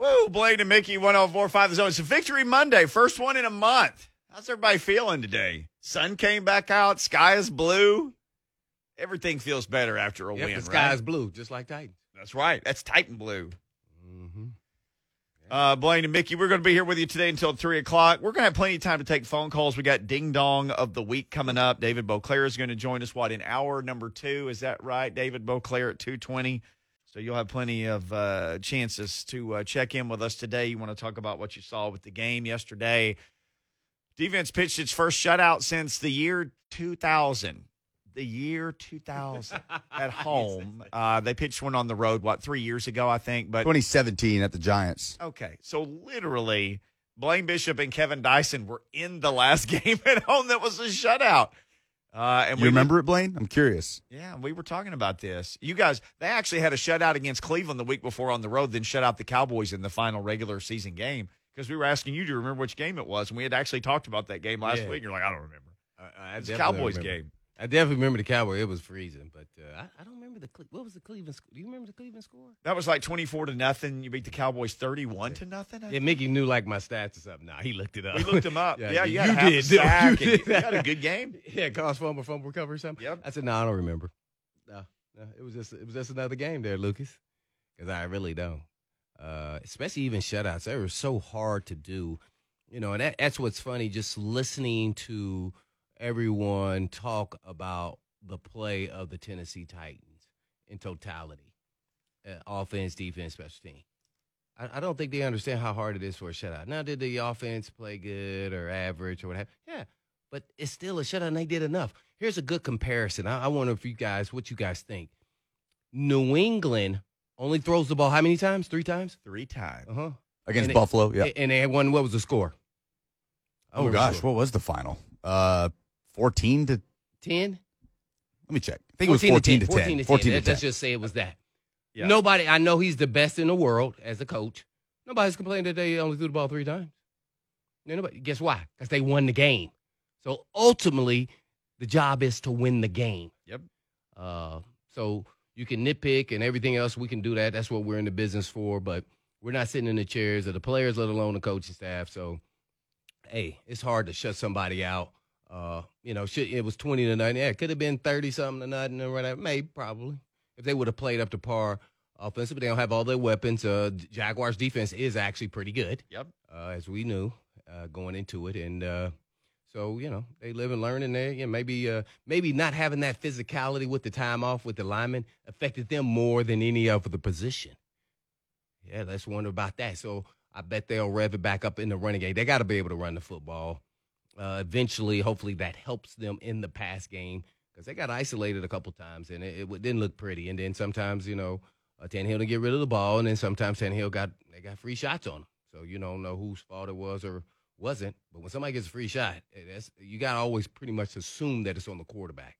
Woo, Blaine and Mickey, 1045 the zone. It's a victory Monday, first one in a month. How's everybody feeling today? Sun came back out, sky is blue. Everything feels better after a Yep, win. the sky right? is blue, just like Titans. That's right. That's Titan blue. Mm-hmm. Uh, Blaine and Mickey, we're going to be here with you today until 3 o'clock. We're going to have plenty of time to take phone calls. We got Ding Dong of the Week coming up. David Boclair is going to join us, what, in hour number two? Is that right? David Boclair at 220. So you'll have plenty of uh, chances to uh, check in with us today. You want to talk about what you saw with the game yesterday. Defense pitched its first shutout since the year 2000. The year 2000 at home. Uh, they pitched one on the road, what, three years ago, I think. But 2017 at the Giants. Okay, so literally, Blaine Bishop and Kevin Dyson were in the last game at home that was a shutout. Uh, and You we remember it, Blaine? I'm curious. Yeah, we were talking about this. You guys, they actually had a shutout against Cleveland the week before on the road, then shut out the Cowboys in the final regular season game because we were asking you to remember which game it was, and we had actually talked about that game last Yeah. week. You're like, I don't remember. It's a Cowboys game. I definitely remember the Cowboy. It was freezing, but uh, I, I don't remember the Cle- what was the Cleveland. sc- Do you remember the Cleveland score? That was like 24 to nothing. You beat the Cowboys 31 to nothing. I Yeah, Mickey knew like my stats or something. Nah, he looked it up. We looked him up. yeah, you, you, had a half a did. sack You did. you had a good game. yeah, cause fumble, fumble recovery, or something. Yep. I said, no, I don't remember. No, no, it was just it was just another game there, Lucas. Because I really don't. Uh, especially even shutouts, they were so hard to do. You know, and that, that's what's funny. Just listening to everyone talk about the play of the Tennessee Titans in totality, uh, offense, defense, special team. I, I don't think they understand how hard it is for a shutout. Now, did the offense play good or average or what have? Yeah, but it's still a shutout, and they did enough. Here's a good comparison. I, I wonder if you guys, what you guys think. New England only throws the ball how many times? Three times. Three times. Uh huh. Against And it- Buffalo, yeah. And they had one. What was the score? oh gosh, what was the final? Uh, 14 to. ten. Let me check. I think it was 14 to 10. 14 to 10. 14 to Let- 10. Let's just say it was that. Yeah. Nobody. I know he's the best in the world as a coach. Nobody's complaining that they only threw the ball three times. Nobody. Guess why? Because they won the game. So ultimately, the job is to win the game. Yep. Uh, so you can nitpick and everything else. We can do that. That's what we're in the business for. But we're not sitting in the chairs of the players, let alone the coaching staff. So, hey, it's hard to shut somebody out. Uh, you know, shit, it was twenty to nothing. Yeah, it could have been thirty something to nothing or whatever. Maybe, probably, if they would have played up to par offensive. But they don't have all their weapons. Uh, Jaguars defense is actually pretty good. Yep. Uh, as we knew uh, going into it, and uh, so you know they live and learn in there. Yeah, maybe uh, maybe not having that physicality with the time off with the linemen affected them more than any of the position. Yeah, let's wonder about that. So I bet they'll rev it back up in the running game. They got to be able to run the football. Uh, eventually, hopefully, that helps them in the pass game because they got isolated a couple times and it, it didn't look pretty. And then sometimes, you know, uh, Tannehill to get rid of the ball, and then sometimes Tannehill got they got free shots on him. So you don't know whose fault it was or wasn't. But when somebody gets a free shot, eh, you got to always pretty much assume that it's on the quarterback.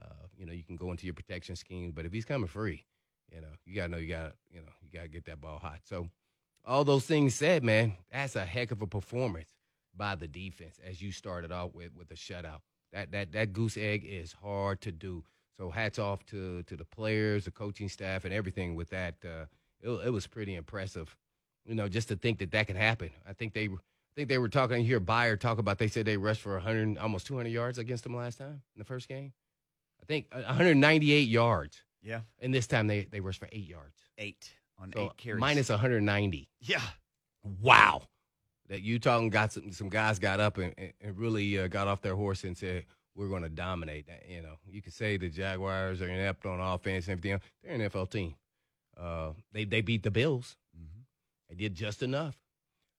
Uh, you know, you can go into your protection scheme, but if he's coming free, you know, you gotta know you got to you know you gotta get that ball hot. So all those things said, man, that's a heck of a performance by the defense as you started off with with a shutout. That that that goose egg is hard to do. So hats off to to the players, the coaching staff, and everything with that. Uh, it, it was pretty impressive, you know, just to think that that could happen. I think they I think they were talking. You hear Bayer talk about. They said they rushed for 100, almost 200 yards against them last time in the first game. I think uh, 198 yards, Yeah. and this time they they rushed for eight yards. Eight on So eight carries. minus 190. Yeah. Wow. That Utah got some some guys got up and, and- and really uh, got off their horse and said we're going to dominate. That you know, you could say the Jaguars are inept on offense and everything. else. They're an NFL team. Uh, they they beat the Bills. They did just enough.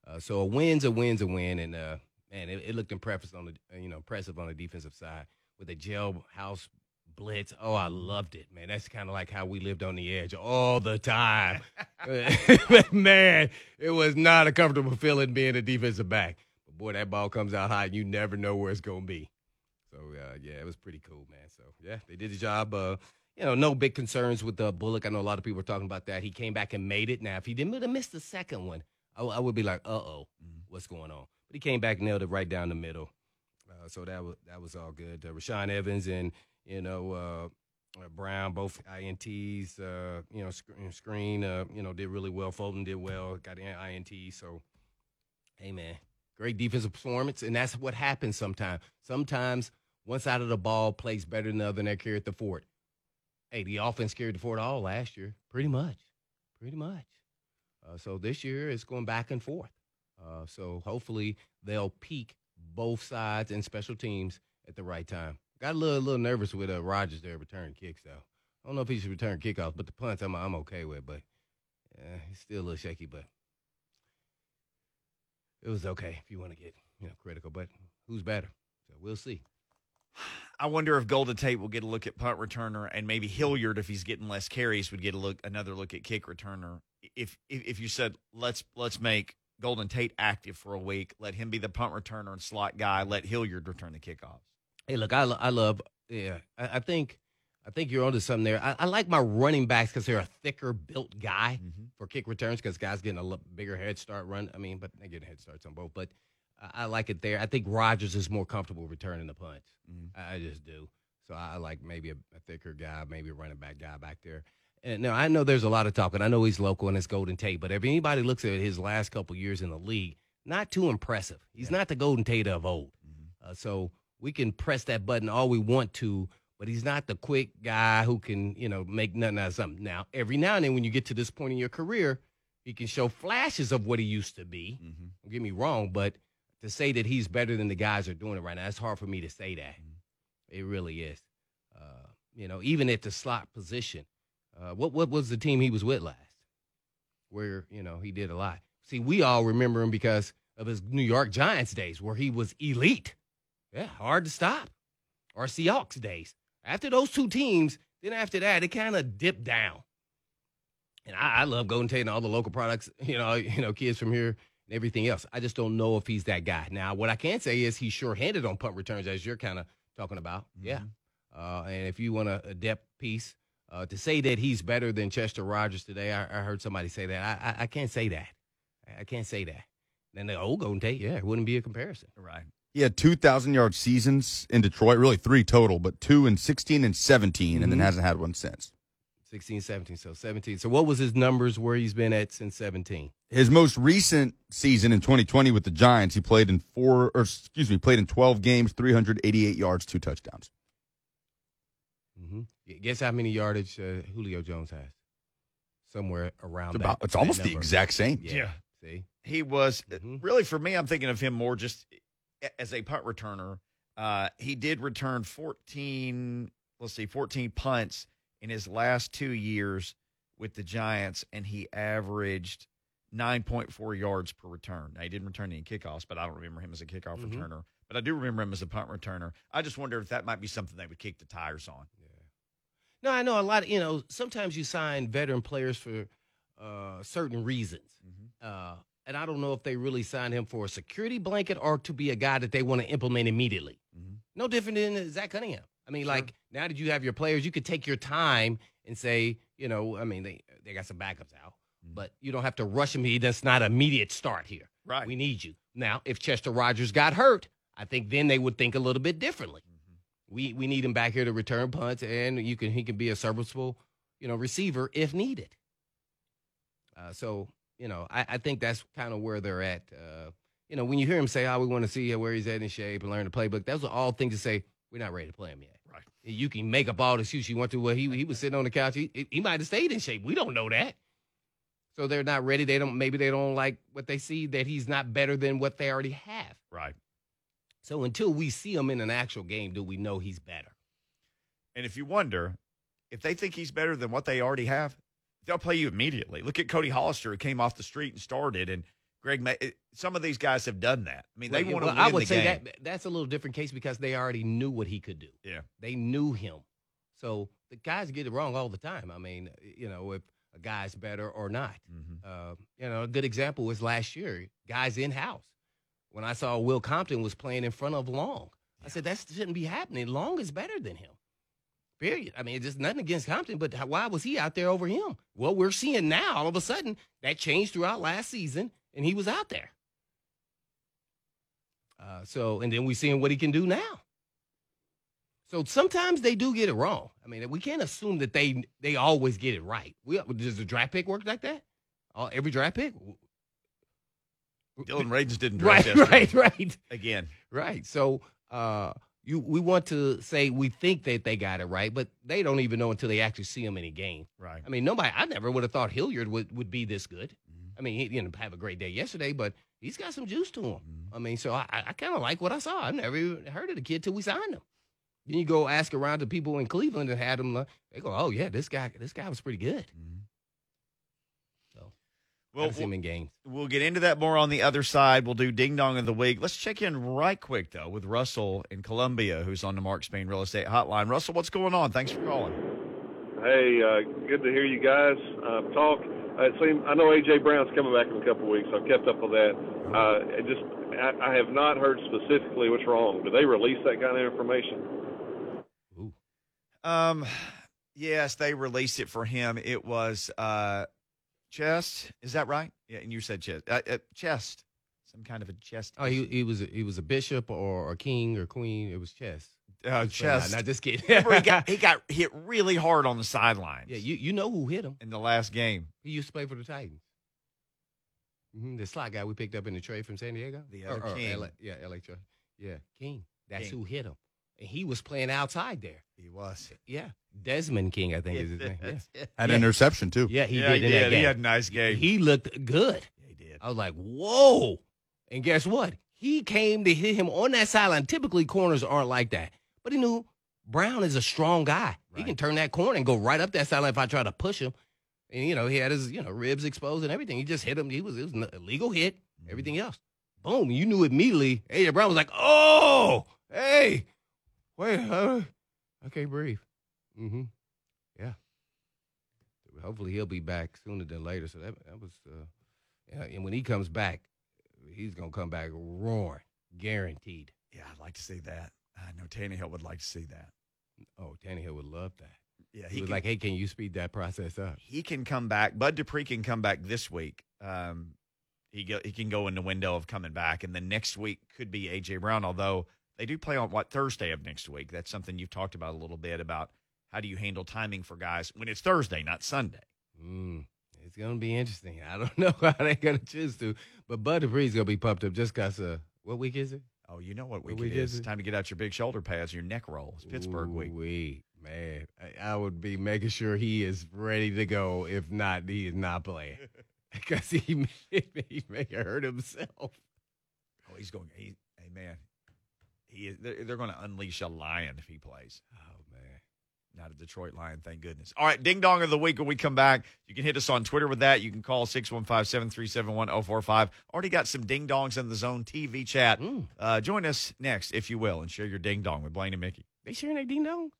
Uh, so a win's a win's a win, and uh, man, it, it looked impressive on the you know impressive on the defensive side with the jailhouse blitz. Oh, I loved it, man. That's kind of like how we lived on the edge all the time. man, it was not a comfortable feeling being a defensive back. But boy, that ball comes out high, and you never know where it's gonna be. So uh, yeah, it was pretty cool, man. So yeah, they did the job. Uh, you know, no big concerns with uh, Bullock. I know a lot of people are talking about that. He came back and made it. Now, if he didn't have missed the second one, I, I would be like, uh oh, what's going on? But he came back, nailed it right down the middle. Uh, so that was that was all good. Uh, Rashaan Evans and you know uh, Brown, both ints. Uh, you know, sc- Skrine. Uh, you know, did really well. Fulton did well. Got an int. So, hey man, great defensive performance, and that's what happens sometimes. Sometimes one side of the ball plays better than the other, and they're carried the fort. Hey, the offense carried the fort all last year, pretty much, pretty much. Uh, so this year it's going back and forth. Uh, so hopefully they'll peak both sides and special teams at the right time. Got a little, little nervous with uh, Rogers there returning kicks though. I don't know if he should return kickoffs, but the punts I'm I'm okay with. But uh, he's still a little shaky, but it was okay if you want to get you know critical. But who's better? So we'll see. I wonder if Golden Tate will get a look at punt returner, and maybe Hilliard, if he's getting less carries, would get a look another look at kick returner. If if, if you said let's let's make Golden Tate active for a week, let him be the punt returner and slot guy, let Hilliard return the kickoffs. Hey, look, I, I love, yeah, I, I think. I think you're onto something there. I, I like my running backs because they're a thicker built guy mm-hmm. for kick returns because guys getting a bigger head start run. I mean, but they get head starts on both. But I like it there. I think Rogers is more comfortable returning the punts. Mm-hmm. I just do. So I like maybe a, a, thicker guy, maybe a running back guy back there. And now I know there's a lot of talk, and I know he's local and it's Golden Tate. But if anybody looks at his last couple years in the league, not too impressive. He's yeah. not the Golden Tate of old. Mm-hmm. Uh, so we can press that button all we want to, but he's not the quick guy who can, you know, make nothing out of something. Now, every now and then when you get to this point in your career, he can show flashes of what he used to be. Mm-hmm. Don't get me wrong, but to say that he's better than the guys are doing it right now, it's hard for me to say that. Mm-hmm. It really is. Uh, you know, even at the slot position, uh, what what was the team he was with last? Where you know he did a lot. See, we all remember him because of his New York Giants days, where he was elite. Yeah, hard to stop. Or Seahawks days. After those two teams, then after that, it kind of dipped down. And I, I love Golden Tate and all the local products. You know, you know, kids from here and everything else. I just don't know if he's that guy. Now, what I can say is he's sure-handed on punt returns, as you're kind of talking about. Mm-hmm. Yeah. Uh, and if you want a, a depth piece, uh, to say that he's better than Chester Rogers today, I, I heard somebody say that. I, I, I, can't say that. I can't say that. And the old Golden Tate, yeah, it wouldn't be a comparison. Right. He had 2,000 yard seasons in Detroit, really three total, but two in 16 and 17, mm-hmm. and then mm-hmm. hasn't had one since. 16, 17, so 17. So what was his numbers where he's been at since 17? His most recent season in 2020 with the Giants, he played in four, or excuse me, played in 12 games, 388 yards, two touchdowns. Mm-hmm. Guess how many yardage uh, Julio Jones has? Somewhere around it's, about, that, it's almost the exact same. Yeah. yeah. See, he was mm-hmm. really for me. I'm thinking of him more just as a punt returner. Uh, he did return 14. Let's see, 14 punts in his last two years with the Giants, and he averaged 9.4 yards per return. Now, he didn't return any kickoffs, but I don't remember him as a kickoff mm-hmm. returner. But I do remember him as a punt returner. I just wonder if that might be something they would kick the tires on. Yeah. No, I know a lot of, you know, sometimes you sign veteran players for uh, certain reasons. Mm-hmm. Uh, and I don't know if they really signed him for a security blanket or to be a guy that they want to implement immediately. Mm-hmm. No different than Zach Cunningham. I mean, sure. like now that you have your players, you could take your time and say, you know, I mean, they they got some backups out, mm-hmm. but you don't have to rush him. He that's not immediate start here. Right. We need you now. If Chester Rogers got hurt, I think then they would think a little bit differently. Mm-hmm. We we need him back here to return punts, and you can he can be a serviceable, you know, receiver if needed. Uh, so you know, I, I think that's kind of where they're at. Uh, you know, when you hear him say, "Oh, we want to see where he's at in shape and learn the playbook," those are all things to say we're not ready to play him yet. Right. You can make up all the excuses you want to. Well, he he was sitting on the couch. He he might have stayed in shape. We don't know that. So they're not ready. They don't. Maybe they don't like what they see. That he's not better than what they already have. Right. So until we see him in an actual game, do we know he's better? And if you wonder if they think he's better than what they already have, they'll play you immediately. Look at Cody Hollister, who came off the street and started, and Greg. May, some of these guys have done that. I mean, they well, want to well, win I would say game. that that's a little different case because they already knew what he could do. Yeah, they knew him. So the guys get it wrong all the time. I mean, you know, if a guy's better or not. Mm-hmm. Uh, you know, a good example was last year, guys in house. When I saw Will Compton was playing in front of Long, yeah. I said that shouldn't be happening. Long is better than him. Period. I mean, it's just nothing against Compton, but why was he out there over him? Well, we're seeing now all of a sudden that changed throughout last season, and he was out there. Uh, so, and then we're seeing what he can do now. So sometimes they do get it wrong. I mean, we can't assume that they they always get it right. We, does the draft pick work like that? All, every draft pick? Dillon Radunz didn't draft Right, yesterday. right, right, Again, right. So uh, you we want to say we think that they got it right, but they don't even know until they actually see him in a game. right. I mean, nobody. I never would have thought Hilliard would, would be this good. Mm-hmm. I mean, he didn't have a great day yesterday, but he's got some juice to him. Mm-hmm. I mean, so I, I kind of like what I saw. I never even heard of the kid till we signed him. Then you go ask around to people in Cleveland and had them. Uh, they go, "Oh yeah, this guy, this guy was pretty good." So Well, well, see him in games. We'll get into that more on the other side. We'll do ding dong of the week. Let's check in right quick though with Russell in Columbia, who's on the Mark Spain Real Estate Hotline. Russell, what's going on? Thanks for calling. Hey, uh, good to hear you guys uh, talk. Uh, it seems I know AJ Brown's coming back in a couple of weeks. I've kept up with that. Uh, it just I, I have not heard specifically what's wrong. Do they release that kind of information? Ooh. Um, yes, they released it for him. It was uh, chest. Is that right? Yeah, and you said chest. Uh, uh, chest. Some kind of a chest. Oh, he he was a, he was a bishop or a king or queen. It was chess. uh, chest. Not just kidding. He got he got hit really hard on the sidelines. yeah, you you know who hit him? in the last game. He used to play for the Titans. hmm The slot guy we picked up in the trade from San Diego. The other or King. LA, yeah, LA. Yeah, King. That's King. who hit him. And he was playing outside there. He was. Yeah. Desmond King, I think is his name. Yeah, Had Yeah. an interception too. yeah he yeah, did he in did. that game. He had a nice game. He looked good. Yeah, he did. I was like, whoa. And guess what? He came to hit him on that sideline. Typically, corners aren't like that. But he knew Brown is a strong guy. He can turn that corner and go right up that sideline if I try to push him. And, you know, he had his, you know, ribs exposed and everything. He just hit him. He was, it was an illegal hit, Mm-hmm. everything else. Boom. You knew immediately. AJ Brown was like, oh, hey, wait, uh, I can't breathe. Mm-hmm. Yeah. Hopefully he'll be back sooner than later. So that, that was, uh, yeah, and when he comes back, he's gonna come back roaring, guaranteed. Yeah, I'd like to see that. I know Tannehill would like to see that. Oh, Tannehill would love that. Yeah, He, he was can, like, "Hey, can you speed that process up?" he can come back. Bud Dupree can come back this week. Um, he go, he can go in the window of coming back, and then next week could be AJ Brown. Although they do play on what Thursday of next week. That's something you've talked about a little bit about how do you handle timing for guys when it's Thursday, not Sunday. Mm, it's gonna be interesting. I don't know how they're gonna choose to, but Bud Dupree's gonna be pumped up just cause. Uh, what week is it? Oh, you know what What week week it is? is It's it? time to get out your big shoulder pads, your neck roll. It's Pittsburgh week. Wait, man, I, I would be making sure he is ready to go. If not, he is not playing because he may, he may hurt himself. Oh, he's going. He, hey man, he is. They're, they're going to unleash a lion if he plays. Oh man. Not a Detroit Lion, thank goodness. All right, ding dong of the week when we come back. You can hit us on Twitter with that. You can call 615 737 1045. Already got some ding dongs in the zone TV chat. Mm. Uh, join us next, if you will, and share your ding dong with Blaine and Mickey. They sharing their ding dong?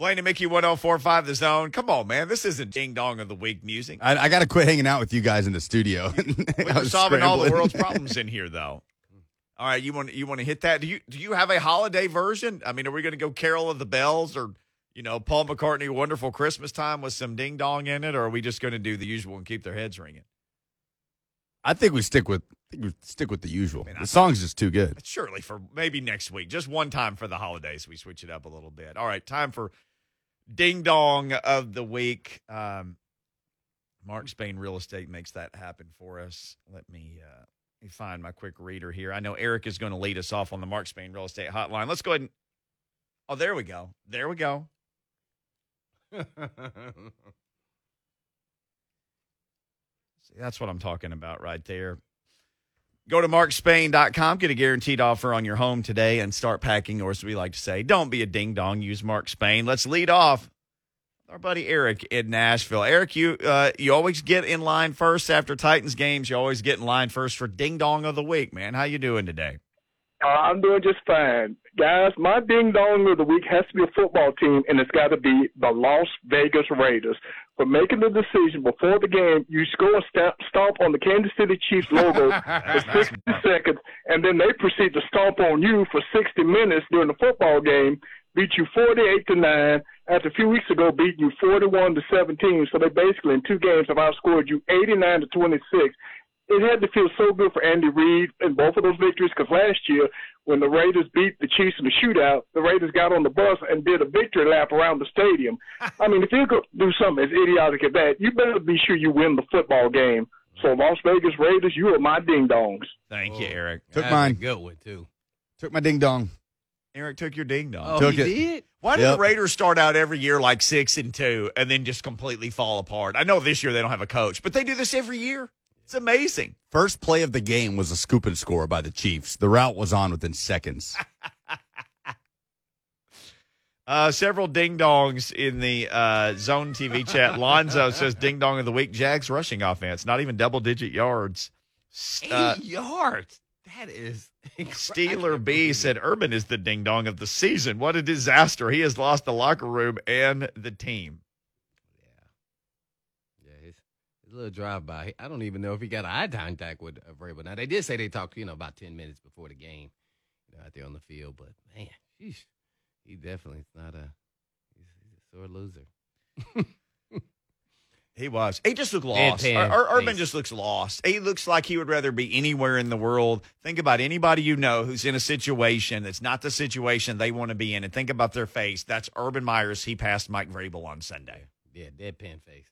Blaine and Mickey 1045 the zone. Come on, man. This isn't ding dong of the week music. I, I got to quit hanging out with you guys in the studio. We're solving all the world's problems in here, though. All right, you want you want to hit that? Do you do you have a holiday version? I mean, are we going to go Carol of the Bells or you know Paul McCartney Wonderful Christmas Time with some ding dong in it, or are we just going to do the usual and keep their heads ringing? I think we stick with I think we stick with the usual. mean, I- the song's just too good. Surely for maybe next week, just one time for the holidays, we switch it up a little bit. All right, time for ding dong of the week. Um, Mark Spain Real Estate makes that happen for us. Let me uh, let me find my quick reader here. I know Eric is going to lead us off on the Mark Spain Real Estate Hotline. Let's go ahead and. Oh, there we go. There we go. See, that's what I'm talking about right there. Go to markspain.com, get a guaranteed offer on your home today, and start packing, or as we like to say, don't be a ding dong. Use Mark Spain. Let's lead off our buddy Eric in Nashville. Eric, you uh, you always get in line first after Titans games. You always get in line first for ding dong of the week, man. How you doing today? Uh, I'm doing just fine. Guys, my ding dong of the week has to be a football team, and it's got to be the Las Vegas Raiders. For making the decision before the game, you score a stamp, stomp on the Kansas City Chiefs logo for 60 seconds, and then they proceed to stomp on you for 60 minutes during the football game, beat you 48 to 9, after a few weeks ago beating you 41 to 17. So they basically, in two games, have outscored you 89 to 26 it had to feel so good for Andy Reid in both of those victories because last year when the Raiders beat the Chiefs in the shootout, the Raiders got on the bus and did a victory lap around the stadium. I mean, if you could do something as idiotic as that, you better be sure you win the football game. So Las Vegas Raiders, you are my ding dongs. Thank you, oh. Eric. Took That's a mine. good one too. Took my ding dong. Eric took your ding dong. Oh, Took he it. did. Why do Yep. the Raiders start out every year like six and two and then just completely fall apart? I know this year they don't have a coach, but they do this every year. It's amazing. First play of the game was a scoop and score by the Chiefs. The route was on within seconds. Uh, several ding dongs in the uh, zone TV chat. Lonzo says ding dong of the week. Jags rushing offense, not even double digit yards. Eight Uh, yards. That is Steeler B said Urban is the ding dong of the season. What a disaster. He has lost the locker room and the team. Yeah, his, his little drive by. I don't even know if he got eye contact with Vrabel. Now they did say they talked, you know, about ten minutes before the game, you know, out there on the field. But man, sheesh, he definitely is not a. He's, he's a sore loser. He was. He just looked lost. Ur- Ur- Urban just looks lost. He looks like he would rather be anywhere in the world. Think about anybody you know who's in a situation that's not the situation they want to be in, and think about their face. That's Urban Meyers. He passed Mike Vrabel on Sunday. Yeah, deadpan face.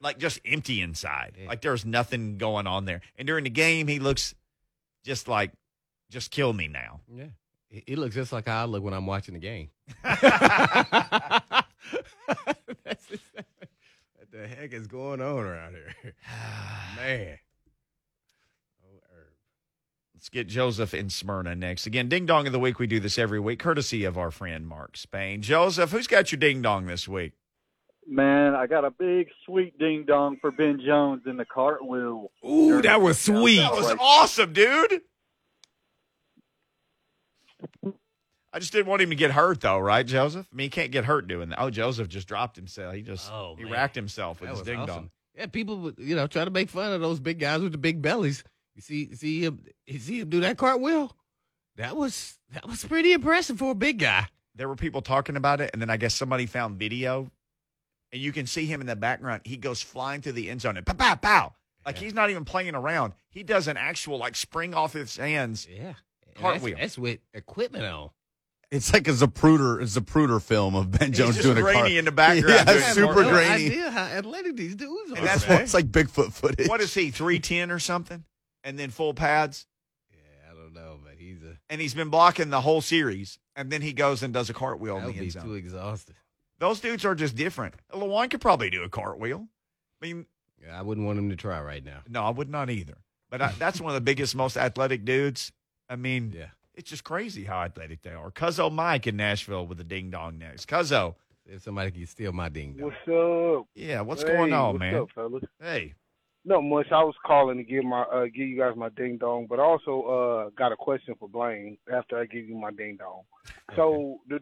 Like just empty inside. Yeah. Like there's nothing going on there. And during the game, he looks just like, just kill me now. Yeah. He, looks just like how I look when I'm watching the game. What the heck is going on around here? Man. Oh. Let's get Joseph in Smyrna next. Again, ding dong of the week. We do this every week, courtesy of our friend Mark Spain. Joseph, who's got your ding dong this week? Man, I got a big sweet ding dong for Ben Jones in the cartwheel. Ooh, that was sweet. That was awesome, dude. I just didn't want him to get hurt, though, right, Joseph? I mean, he can't get hurt doing that. Oh, Joseph just dropped himself. He just Oh, he man. racked himself with That his was ding awesome. dong. Yeah, people, you know, try to make fun of those big guys with the big bellies. You see, see him, you see him do that cartwheel. That was that was pretty impressive for a big guy. There were people talking about it, and then I guess somebody found video, and you can see him in the background. He goes flying through the end zone and pow, pow, pow. Like Yeah. he's not even playing around. He does an actual like spring off his hands. Yeah, Cartwheel. That's, that's with equipment on. It's like a Zapruder, a Zapruder film of Ben Jones He's just doing a grainy car. in the background. Yeah, doing super cartwheels. no grainy. idea how athletic these dudes are. And that's what, It's like Bigfoot footage. What is he? Three ten or something? And then full pads. Yeah, I don't know, but he's a and he's been blocking the whole series. And then he goes and does a cartwheel that in would the be end too exhausted. Those dudes are just different. Lewan could probably do a cartwheel. I mean, Yeah, I wouldn't want him to try right now. no, I would not either. But I, that's one of the biggest, most athletic dudes. I mean, Yeah, it's just crazy how athletic they are. Cuzzo Mike in Nashville with a ding dong next. Cuzzo, if somebody can steal my ding dong. What's up? yeah, what's Hey, going on, what's man? up, fellas? Hey, Not much. I was calling to give my uh, give you guys my ding dong, but also uh, got a question for Blaine after I give you my ding dong. So the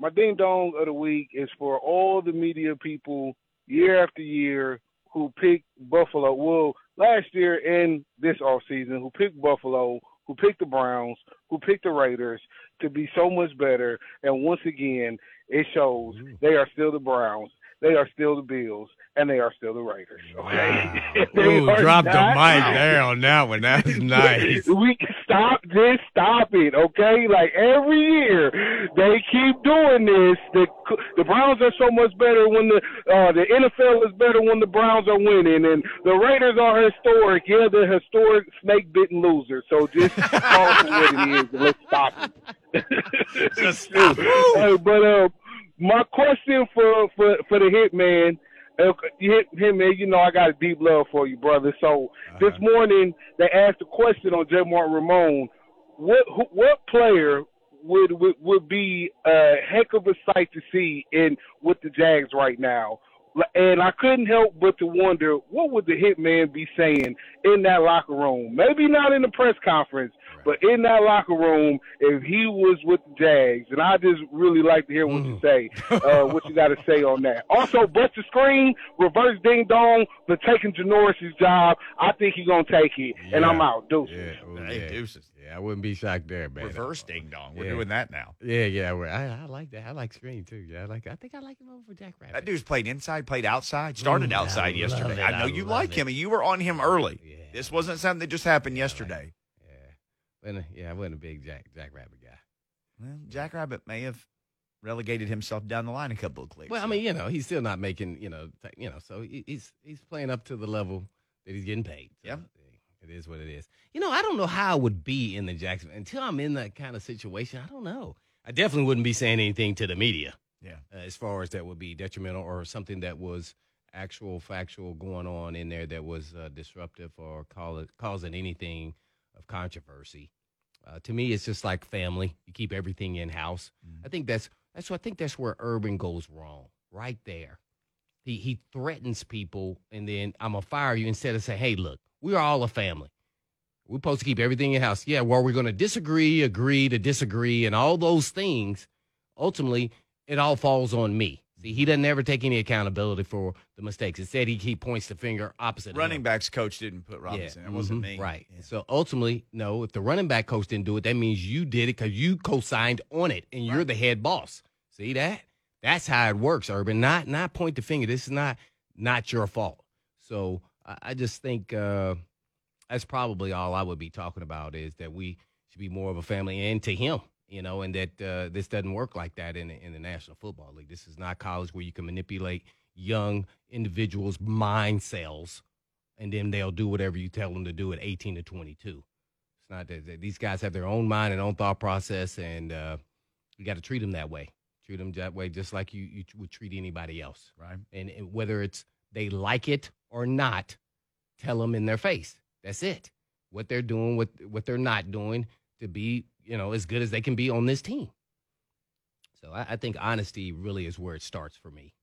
my ding dong of the week is for all the media people year after year who pick Buffalo. Well, last year and this off season, who picked Buffalo, who picked the Browns, who picked the Raiders to be so much better. And once again, it shows Ooh. they are still the Browns, they are still the Bills, and they are still the Raiders. Okay, They Ooh, drop the mic there on that one. That's nice. We can stop this. Stop it, okay? Like every year, they keep doing this. The the Browns are so much better when the uh, the NFL is better when the Browns are winning, and the Raiders are historic. Yeah, they're historic snake bitten losers. So just call it what it is, and let's stop it. Just stop it. Hey, but uh, my question for for for the hitman. Uh, hit, hitman, you know I got a deep love for you, brother. So this morning they asked a question on J. Martin Ramon. What who, what player would, would would be a heck of a sight to see in with the Jags right now? and I couldn't help but to wonder what would the hitman be saying in that locker room? Maybe not in the press conference, but in that locker room if he was with the Jags. And I just really like to hear what you say, uh, what you got to say on that. Also, Buster Skrine, reverse ding dong, but taking Janoris' job. I think he's gonna take it, and I'm out. Deuces. Yeah, oh, Hey, yeah. deuces. Yeah, I wouldn't be shocked there, man. Reverse ding dong. We're Yeah. doing that now. Yeah, yeah. well, I, I like that. I like screen too. Yeah, I like. I think I like him over for Jack Rabbit. That dude's played inside, played outside, started Mm, I outside love yesterday. I know I you like it. him, and you were on him early. Yeah. This wasn't something that just happened yesterday. Yeah, Wasn't a- yeah. I wasn't a big Jack Jack Rabbit guy. Well, Jackrabbit may have relegated himself down the line a couple of clicks. Well, I mean, you know, he's still not making, you know, t- you know, so he, he's he's playing up to the level that he's getting paid. So, Yep. It is what it is. You know, I don't know how I would be in the Jackson until I'm in that kind of situation. I don't know. I definitely wouldn't be saying anything to the media. Yeah. Uh, as far as that would be detrimental or something that was actual factual going on in there that was uh, disruptive or call it, causing anything of controversy. Uh, to me, it's just like family. You keep everything in house. I think that's that's what I think that's where Urban goes wrong. Right there, he he threatens people, and then I'm gonna fire you instead of say, "Hey, look, we are all a family. We're supposed to keep everything in house. Yeah, well, we're gonna disagree, agree to disagree, and all those things. Ultimately, it all falls on me. See, he doesn't ever take any accountability for the mistakes. Instead, he, he points the finger opposite. running backs coach didn't put Robinson. It wasn't mhm, me. Right. Yeah. So ultimately, no, if the running back coach didn't do it, that means you did it because you co signed on it and you're the head boss. See that? That's how it works, Urban. Not not point the finger. This is not not your fault. So I, I just think uh, that's probably all I would be talking about is that we should be more of a family and to him, you know, and that uh, this doesn't work like that in the, in the National Football League. This is not college where you can manipulate young individuals' mind cells and then they'll do whatever you tell them to do at 18 to 22. It's not that these guys have their own mind and own thought process, and uh, you got to treat them that way. Treat them that way, just like you, you would treat anybody else. Right. And, and whether it's they like it or not, tell them in their face. That's it. What they're doing, what what they're not doing, to be you know as good as they can be on this team. So I, I think honesty really is where it starts for me.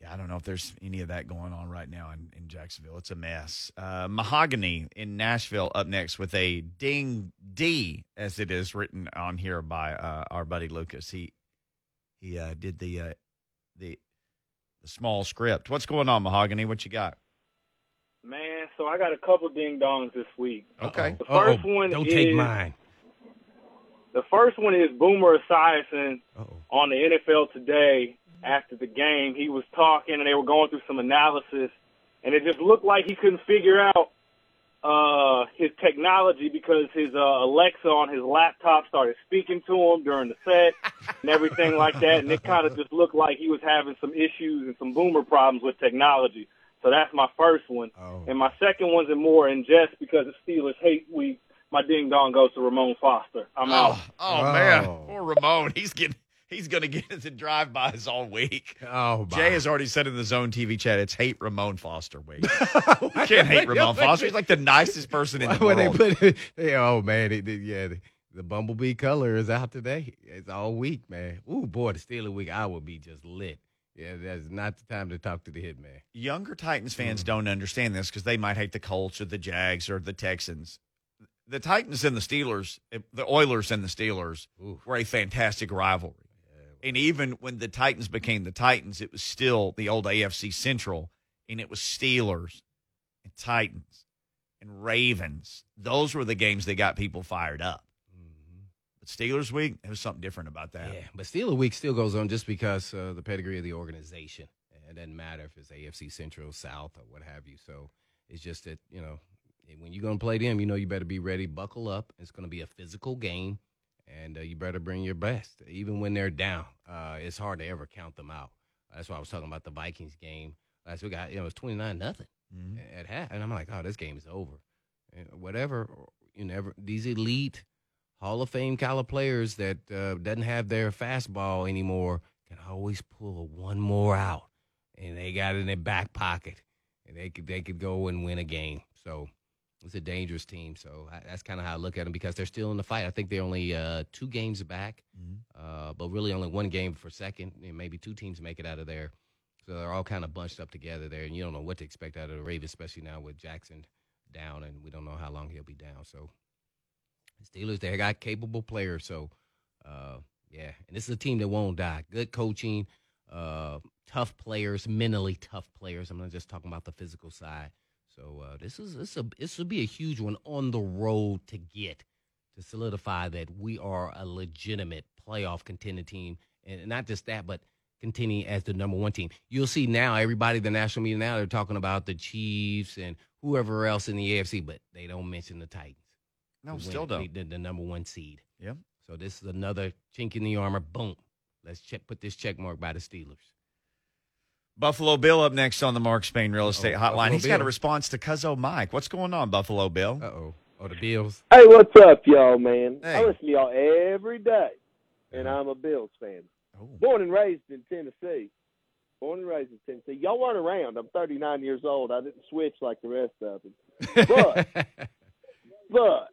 Yeah, I don't know if there's any of that going on right now in, in Jacksonville. It's a mess. Uh, Mahogany in Nashville up next with a ding D, as it is written on here by uh, our buddy Lucas. He he uh, did the uh, the the small script. What's going on, Mahogany? What you got? Man, so I got a couple ding dongs this week. Okay. The first one Don't take is- mine. The first one is Boomer Esiason on the NFL Today after the game. He was talking and they were going through some analysis, and it just looked like he couldn't figure out uh, his technology because his uh, Alexa on his laptop started speaking to him during the set and everything like that, and it kind of just looked like he was having some issues and some Boomer problems with technology. So that's my first one. Oh. And my second one's in more in jest because it's Steelers hate week. My ding dong goes to Ramon Foster. I'm oh. out. Oh, oh, Oh. man, poor Ramon. He's getting he's going to get into drive-bys all week. Oh, Jay has already said in the Zone TV chat, it's hate Ramon Foster week. you can't hate Ramon Foster. He's like the nicest person in the when they world. put it, they, oh man, they, they, yeah, the, the bumblebee color is out today. It's all week, man. Ooh, boy, the Steeler week, I would be just lit. Yeah, that's not the time to talk to the hitman. Younger Titans fans Mm. don't understand this because they might hate the Colts or the Jags or the Texans. The Titans and the Steelers, eh, the Oilers and the Steelers, Ooh. were a fantastic rivalry. And even when the Titans became the Titans, it was still the old AFC Central, and it was Steelers and Titans and Ravens. Those were the games that got people fired up. But Steelers week, there was something different about that. Yeah, but Steeler week still goes on just because uh, the pedigree of the organization. It doesn't matter if it's AFC Central, South, or what have you. So it's just that you know when you're gonna play them, you know you better be ready, buckle up. It's gonna be a physical game, and uh, you better bring your best, even when they're down. Uh, it's hard to ever count them out. That's why I was talking about the Vikings game last week. I, you know, it was twenty nine nothing Mhm. at half, and I'm like, oh, this game is over. And whatever, you never these elite Hall of Fame caliber players that uh, doesn't have their fastball anymore can always pull one more out, and they got it in their back pocket, and they could they could go and win a game. So it's a dangerous team. So I, that's kind of how I look at them because they're still in the fight. I think they're only uh, two games back, uh, but really only one game for second. And maybe two teams make it out of there. So they're all kind of bunched up together there, and you don't know what to expect out of the Ravens, especially now with Jackson down, and we don't know how long he'll be down. So Steelers, they got capable players. So uh, yeah, and this is a team that won't die. Good coaching, uh, tough players, mentally tough players. I'm not just talking about the physical side. So uh, this is this a this will be a huge one on the road to get to solidify that we are a legitimate playoff contending team, and not just that, but continue as the number one team. You'll see now everybody the national media now they're talking about the Chiefs and whoever else in the AFC, but they don't mention the Titans. No, who still don't. The, the number one seed. Yep. So this is another chink in the armor. Boom. Let's check put this check mark by the Steelers. Buffalo Bill up next on the Mark Spain Real Estate Oh, Hotline. Buffalo He's got a response to Cuzzo Mike. What's going on, Buffalo Bill? Uh oh. Oh, the Bills. Hey, what's up, y'all, man? Hey. I listen to y'all every day, and I'm a Bills fan. Oh. Born and raised in Tennessee. Born and raised in Tennessee. Y'all weren't around. I'm 39 years old. I didn't switch like the rest of them. But, but,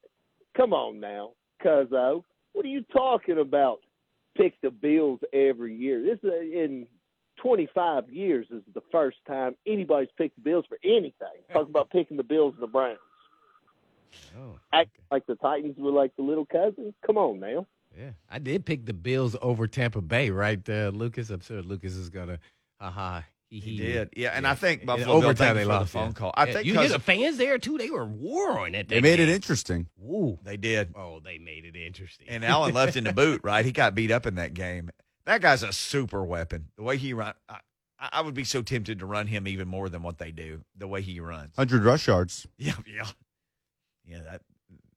come on now, Cuzzo. What are you talking about? Pick the Bills every year. This is in 25 years is the first time anybody's picked the Bills for anything. Talking about picking the Bills and the Browns. oh, Act like the Titans were like the little cousins. Come on now. yeah. I did pick the Bills over Tampa Bay, right, uh, Lucas? I'm sure Lucas is gonna, haha. He, He did. Yeah, and I think In Buffalo Bill, overtime they for the lost, phone yeah. call. I Yeah, think you hear the fans there too. They were warring at that. They made it interesting. Ooh. they did. Oh, they made it interesting. And Allen left in the boot, right? He got beat up in that game. That guy's a super weapon. The way he run, I, I would be so tempted to run him even more than what they do. The way he runs. 100 rush yards. Yeah, yeah, yeah. That.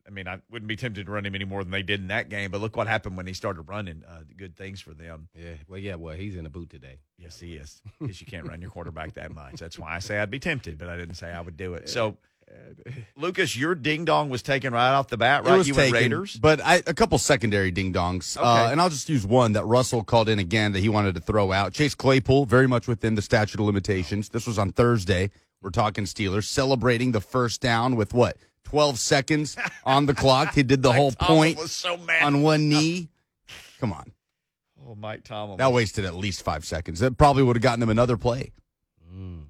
I mean, I wouldn't be tempted to run him any more than they did in that game. But look what happened when he started running. Uh, good things for them. yeah. Well, yeah. Well, he's in a boot today. Yes, he is. Because you can't run your quarterback that much. That's why I say I'd be tempted, but I didn't say I would do it. So, Lucas, your ding dong was taken right off the bat, right? You taken, Raiders. but I, a couple secondary ding dongs. Uh, Okay. and I'll just use one that Russell called in again that he wanted to throw out. Chase Claypool, very much within the statute of limitations. This was on Thursday. We're talking Steelers celebrating the first down with what? 12 seconds on the clock. He did the whole point so on one knee. Come on. oh, Mike Tomlin. That wasted at least five seconds. That probably would have gotten him another play. Mm,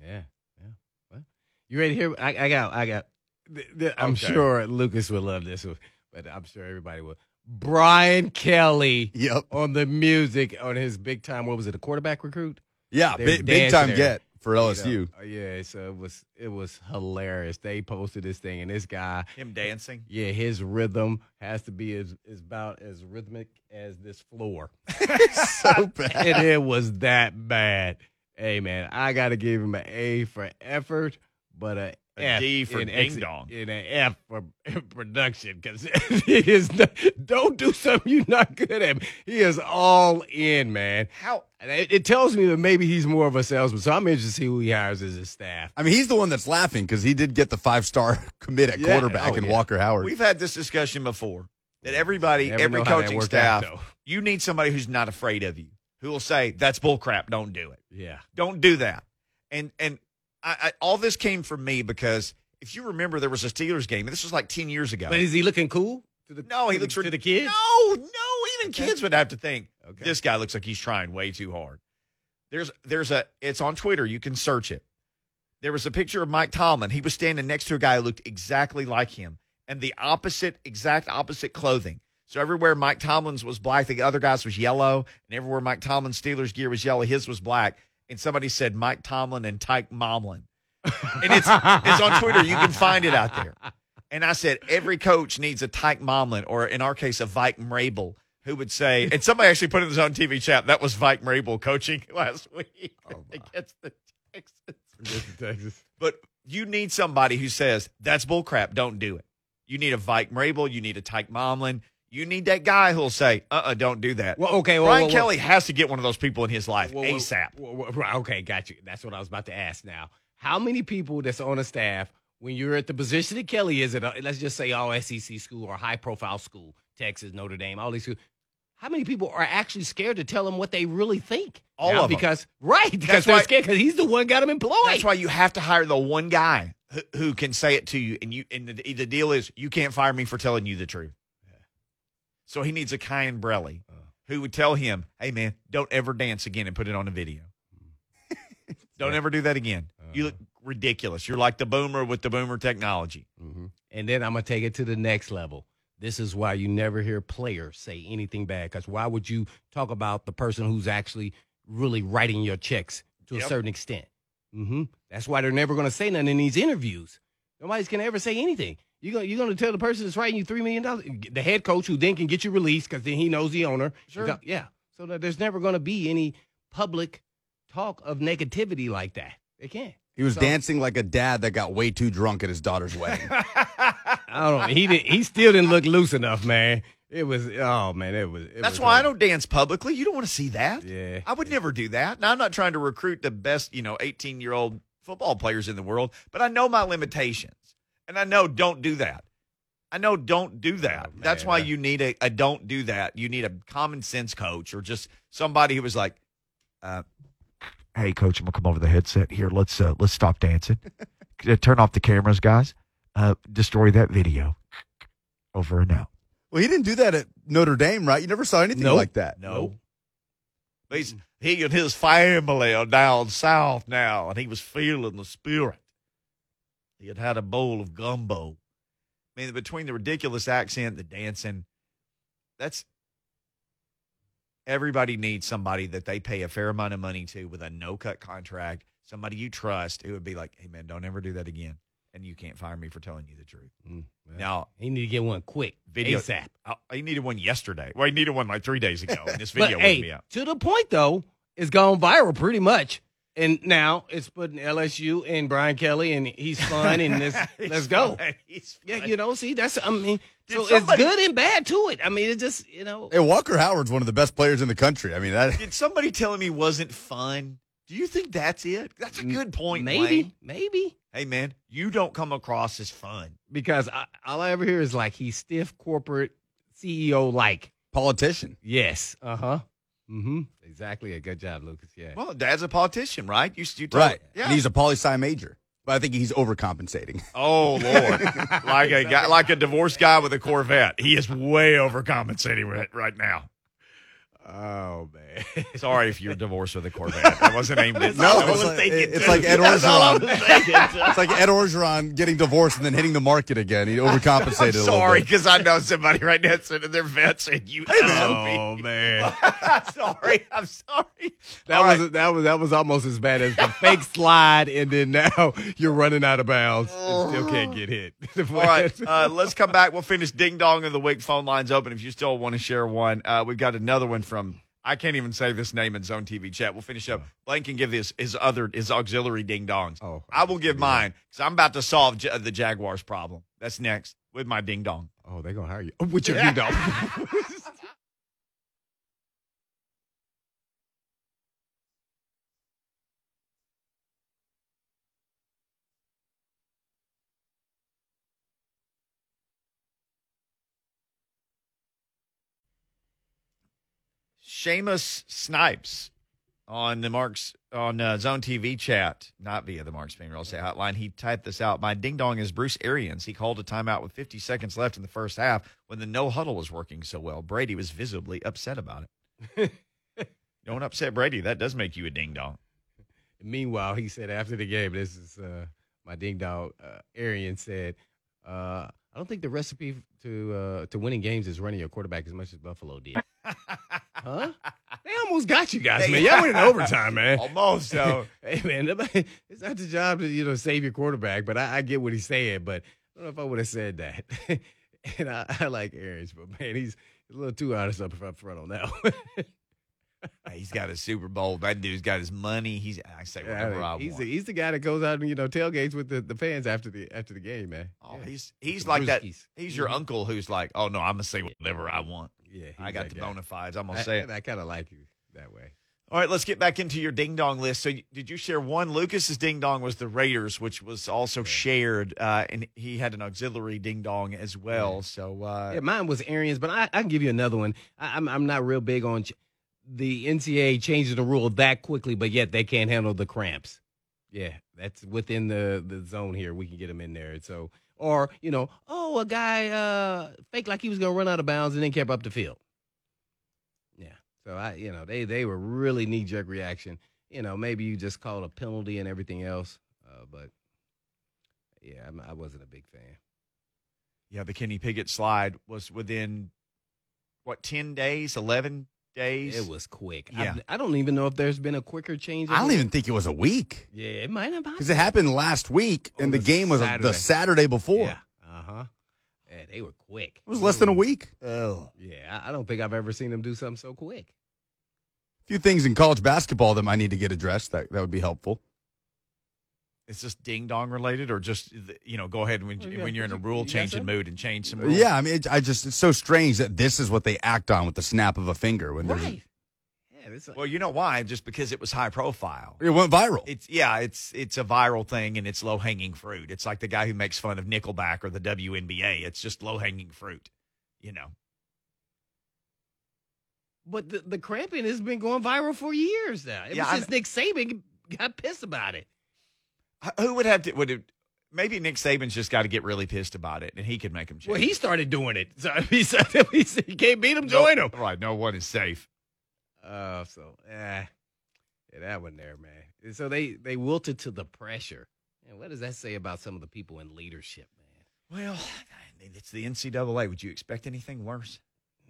yeah, yeah. Well, you ready to hear? I, I got, I got. th- th- I'm Okay. sure Lucas would love this, but I'm sure everybody will. Brian Kelly Yep. on the music on his big time. What was it? A quarterback recruit? Yeah, big, big time there. get for You know, LSU. uh, yeah, so it was it was hilarious. They posted this thing, and this guy, him dancing. yeah, his rhythm has to be as is about as rhythmic as this floor. so bad. and it was that bad. Hey man, I gotta give him an A for effort, but a, A F D for in ding ex- dong. and an F for production because it is not, don't do something you're not good at. He is all in, man. How? It, it tells me that maybe he's more of a salesman. So I'm interested to see who he hires as his staff. I mean, he's the one that's laughing because he did get the five star commit at Yeah. quarterback Oh, in yeah. Walker Howard. We've had this discussion before that everybody, Never every know how that coaching worked out, staff, you need somebody who's not afraid of you, who will say, "That's bullcrap. Don't do it. Yeah. Don't do that." And and I, I, all this came from me because if you remember, there was a Steelers game. and This was like ten years ago. But is he looking cool? To the, No, he looks the, to the kids. No, no, even Okay. kids would have to think Okay. this guy looks like he's trying way too hard. There's there's a it's on Twitter. You can search it. There was a picture of Mike Tomlin. He was standing next to a guy who looked exactly like him, and the opposite, exact opposite clothing. So everywhere Mike Tomlin's was black, the other guy's was yellow, and everywhere Mike Tomlin's Steelers gear was yellow, his was black. And somebody said Mike Tomlin and Tyke Momlin, and it's it's on Twitter. You can find it out there. And I said, every coach needs a Tyke Momlin, or in our case, a Vike Mrabel, who would say, and somebody actually put in his own TV chat, that was Vike Mrabel coaching last week against the Texans. Texas. But you need somebody who says, that's bullcrap, don't do it. You need a Vike Mrabel, you need a Tyke Momlin, you need that guy who'll say, uh uh-uh, uh, do not do that. Well, okay. Well, Brian well, Kelly has to get one of those people in his life well, well, ASAP. well, well, okay, got you. That's what I was about to ask now. How many people that's on a staff, when you're at the position that Kelly is at, a, let's just say all SEC school or high profile school, Texas, Notre Dame, all these schools, how many people are actually scared to tell him what they really think? All Now, of 'em. because right because That's they're why- scared because he's the one got them employed. That's why you have to hire the one guy who, who can say it to you, and you and the, the deal is you can't fire me for telling you the truth. So he needs a Kyan Brelly who would tell him, "Hey man, don't ever dance again and put it on a video. don't ever do that again. You look ridiculous. You're like the boomer with the boomer technology." hmm And then I'm gonna take it to the next level. This is why you never hear players say anything bad. Because why would you talk about the person who's actually really writing your checks to Yep. a certain extent? hmm That's why they're never gonna say nothing in these interviews. Nobody's gonna ever say anything. You're gonna, you're gonna tell the person that's writing you three million dollars, the head coach who then can get you released because then he knows the owner. Sure. Yeah. So that there's never gonna be any public talk of negativity like that. They can't. He was So- dancing like a dad that got way too drunk at his daughter's wedding. I don't know. He didn't. He still didn't look loose enough, man. It was. Oh man, it was. It That's was why I don't dance publicly. You don't want to see that. Yeah. I would never do that. Now I'm not trying to recruit the best, you know, 18 year old football players in the world, but I know my limitations, and I know don't do that. I know don't do that. Oh, That's why you need a, a don't do that. You need a common sense coach or just somebody who was like, uh, "Hey, coach, I'm gonna come over the headset here. Let's uh, let's stop dancing. Turn off the cameras, guys. Uh, destroy that video. Over and out." well, he didn't do that at Notre Dame, right? You never saw anything Nope. like that. No. He's, he and his family are down south now, and he was feeling the spirit. He had had a bowl of gumbo. I mean, between the ridiculous accent, the dancing, that's everybody needs somebody that they pay a fair amount of money to with a no cut contract, somebody you trust who would be like, hey, man, don't ever do that again. And you can't fire me for telling you the truth. Mm, well, Now, he need to get one quick, Video- ASAP. I, I needed one yesterday. Well, I needed one like three days ago, and this video wouldn't hey, to the point though, it's gone viral pretty much, and now it's putting LSU and Brian Kelly, and he's fun, and this, He's let's go. fine. He's Yeah, you know, see, that's I mean, Did so somebody- it's good and bad to it. I mean, it just you know, Hey, Walker Howard's one of the best players in the country. I mean, that Did somebody tell him he wasn't fun? Do you think that's it? That's a good point. maybe, Wayne. maybe. Hey, man, you don't come across as fun. because I, all I ever hear is like he's stiff corporate CEO like. politician. Yes. Uh huh. Mm-hmm. Exactly. A good job, Lucas. Yeah. Well, Dad's a politician, right? You, you told- Right. Yeah. And he's a poli sci major. But I think he's overcompensating. oh Lord, like a guy, like a divorced guy with a Corvette. He is way overcompensating right, right now. Oh man. Sorry if you're divorced with a Corvette. That wasn't aimed at. No, I it's was like, thinking it's like Ed That's all I Orgeron. It's like Ed Orgeron getting divorced and then hitting the market again. He overcompensated I'm sorry because I know somebody right now sitting their vet saying you. Oh man. sorry, I'm sorry. That All was right. that was that was almost as bad as the fake slide, and then now you're running out of bounds and still can't get hit. All right, uh, let's come back. We'll finish Ding Dong of the Week. Phone lines open if you still want to share one. Uh, we've got another one from, I can't even say this name in Zone TV chat. We'll finish up. Blaine can give his, his other, his auxiliary Ding Dongs. Oh, I will give mine because I'm about to solve J- the Jaguars problem. That's next with my Ding Dong. oh, they're gonna hire you. With your ding dong. Seamus Snipes on the Marks on uh, Zone TV chat, not via the Marks Spain Real Estate Hotline. He typed this out. My ding dong is Bruce Arians. He called a timeout with 50 seconds left in the first half when the no huddle was working so well. Brady was visibly upset about it. Don't upset Brady. That does make you a ding dong. Meanwhile, he said after the game, this is uh, my ding dong. Uh, Arian said, uh, "I don't think the recipe to uh, to winning games is running your quarterback as much as Buffalo did." huh? They almost got you guys, man. Y'all went in overtime, man. Almost. So hey, man, nobody, it's not the job to you know save your quarterback, but I, I get what he's saying. But I don't know if I would have said that. and I, I like Arians, but man, he's a little too honest up front on that one. He's got a Super Bowl. That dude's got his money. He's I say Yeah, whatever I, he's want. the, he's the guy that goes out and you know tailgates with the, the fans after the after the game, man. oh, Yeah. he's he's The like that. He's your Mhm. uncle who's like, oh no, I'm gonna say whatever I want. Yeah, I got the guy. bona fides. I'm gonna I, say it. I, kind of like you that way. All right, let's get back into your ding dong list. So, did you share one? Lucas's ding dong was the Raiders, which was also shared, uh, and he had an auxiliary ding dong as well. So, uh, Yeah, mine was Arians, but I, I can give you another one. I, I'm I'm not real big on ch- the NCAA changes the rule that quickly, but yet they can't handle the cramps. Yeah, that's within the the zone here. We can get them in there. So, or you know, oh, a guy uh faked like he was gonna run out of bounds and then kept up the field. Yeah. So I, you know, they they were really knee jerk reaction. You know, maybe you just called a penalty and everything else, uh, but yeah, I'm, I wasn't a big fan. Yeah, the Kenny Pickett slide was within what ten days, eleven days. It was quick. Yeah. I, I don't even know if there's been a quicker change. I don't even think it was a week Yeah, it might have. because it happened last week, On and the game was Saturday. the Saturday before. Yeah. Uh huh. Yeah, they were quick. It was less than a week. Oh. Yeah, I I don't think I've ever seen them do something so quick. A few things in college basketball that might need to get addressed. That that would be helpful. Is this ding dong related, or just you know, go ahead when Oh, yeah. when you're in a rule changing mood and change some rules? Yeah, I mean, it, I just it's so strange that this is what they act on with the snap of a finger when there's Right. Yeah, this Well, you know why? Just because it was high profile. it went viral. It's yeah, it's it's a viral thing and it's low hanging fruit. It's like the guy who makes fun of Nickelback or the WNBA. It's just low hanging fruit, you know. But the, the cramping has been going viral for years now. Ever Yeah, I since Nick Saban got pissed about it. H- Who would have to? Would it? Maybe Nick Saban's just got to get really pissed about it, and he could make him change. Well, he started doing it. So he said if he can't beat him, No- join him. Right? No one is safe. Uh, so eh, yeah, that one there, man. And So they they wilted to the pressure. And what does that say about some of the people in leadership, man? Well, I mean, it's the NCAA. Would you expect anything worse?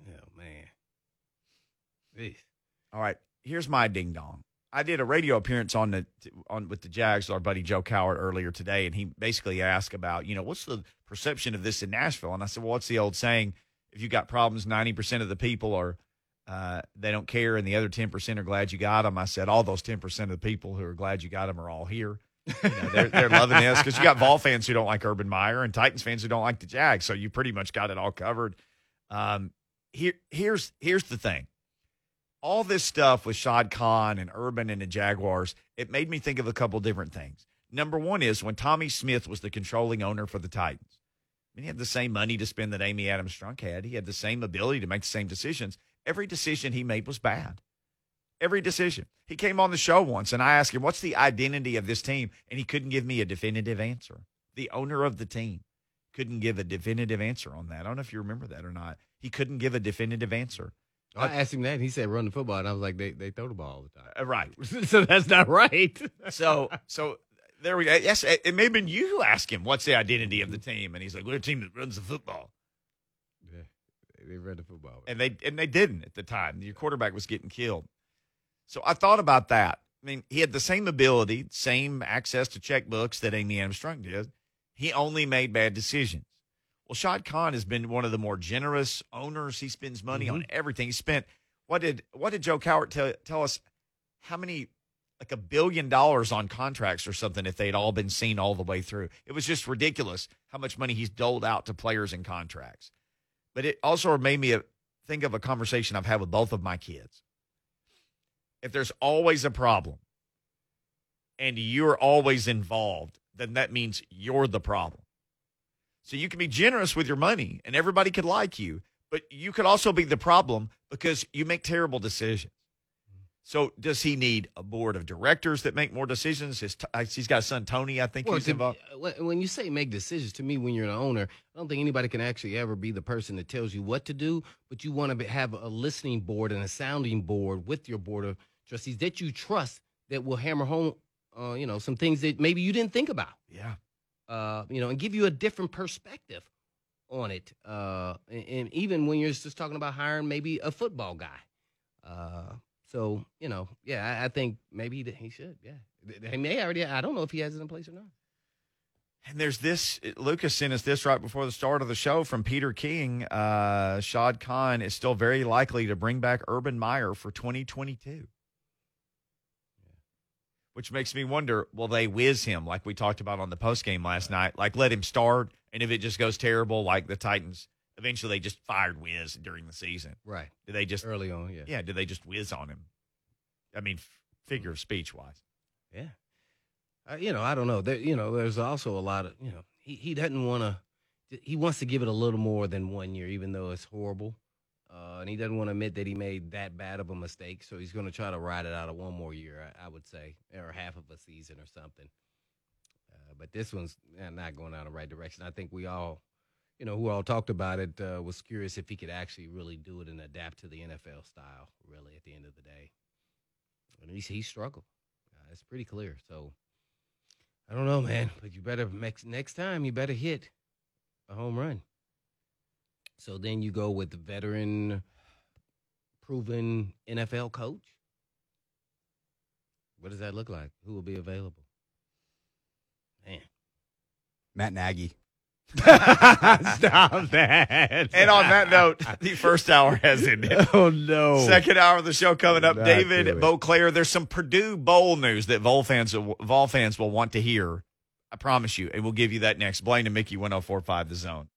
Oh man. Jeez. All right, here's my ding dong. I did a radio appearance on the on with the Jags, our buddy Joe Cowart earlier today, and he basically asked about, you know, what's the perception of this in Nashville? And I said, well, what's the old saying? If you got problems, ninety percent of the people are uh, they don't care, and the other ten percent are glad you got them. I said, all those ten percent of the people who are glad you got them are all here. You know, they're, they're loving this because you got Vol fans who don't like Urban Meyer and Titans fans who don't like the Jags, so you pretty much got it all covered. Um, here, here's here's the thing all this stuff with Shad Khan and Urban and the Jaguars, it made me think of a couple different things. Number one is when Tommy Smith was the controlling owner for the Titans. I mean, he had the same money to spend that Amy Adams Strunk had. He had the same ability to make the same decisions. Every decision he made was bad. Every decision. He came on the show once and I asked him, What's the identity of this team? And he couldn't give me a definitive answer. The owner of the team couldn't give a definitive answer on that. I don't know if you remember that or not. He couldn't give a definitive answer. I asked him that, and he said run the football, and I was like, they they throw the ball all the time. Uh, right. so that's not right. So, so there we go. Yes, it it may have been you who asked him, "What's the identity of the team?" And he's like, "We're a team that runs the football." Yeah, they run the football. And they and they didn't at the time. Your quarterback was getting killed. So I thought about that. I mean, he had the same ability, same access to checkbooks that Amy Adams Strunk did. He only made bad decisions. Well, Shad Khan has been one of the more generous owners. He spends money on mm-hmm. everything. He spent what did what did Joe Cowart tell tell us? How many like a billion dollars on contracts or something if they'd all been seen all the way through. It was just ridiculous how much money he's doled out to players in contracts. But it also made me think of a conversation I've had with both of my kids. If there's always a problem and you're always involved, then that means you're the problem. So you can be generous with your money and everybody could like you, but you could also be the problem because you make terrible decisions. So does he need a board of directors that make more decisions? His, he's got a son Tony, I think Well, to- involved. when when you say make decisions, to me, when you're an owner, I don't think anybody can actually ever be the person that tells you what to do. But you want to have a listening board and a sounding board with your board of trustees that you trust that will hammer home, uh, you know, some things that maybe you didn't think about. Yeah. Uh, you know, and give you a different perspective on it. Uh, and, and even when you're just talking about hiring maybe a football guy. Uh, so you know, yeah, I, I think maybe he should. Yeah, he may already. I don't know if he has it in place or not. And there's this, Lucas sent us this right before the start of the show from Peter King. Uh, Shad Khan is still very likely to bring back Urban Meyer for 2022. Which makes me wonder will they whiz him like we talked about on the post game last night? Like let him start, and if it just goes terrible, like the Titans, eventually they just fired Wiz during the season. Right. Did they just, Early on, yeah. yeah, do they just whiz on him? I mean, f- figure of speech wise. Yeah. Uh, you know, I don't know. There, you know, there's also a lot of, you know, he, he doesn't want to, he wants to give it a little more than one year, even though it's horrible. Uh, and he doesn't want to admit that he made that bad of a mistake. So he's going to try to ride it out of one more year, I, I would say, or half of a season or something. Uh, but this one's eh, not going down the right direction. I think we all, you know, who all talked about it, uh, was curious if he could actually really do it and adapt to the NFL style. Really, at the end of the day, and he he struggled. Uh, it's pretty clear. So I don't know, man. But you better next next time you better hit a home run. So then you go with the veteran, proven NFL coach. What does that look like? Who will be available? Man. Matt Nagy. Stop that. And on that note, the first hour has ended. Oh no. Second hour of the show coming up. Not David. Boclair, there's some Purdue Bowl news that Vol fans, Vol fans will want to hear. I promise you. And we'll give you that next. Blaine and Mickey 1045 The Zone.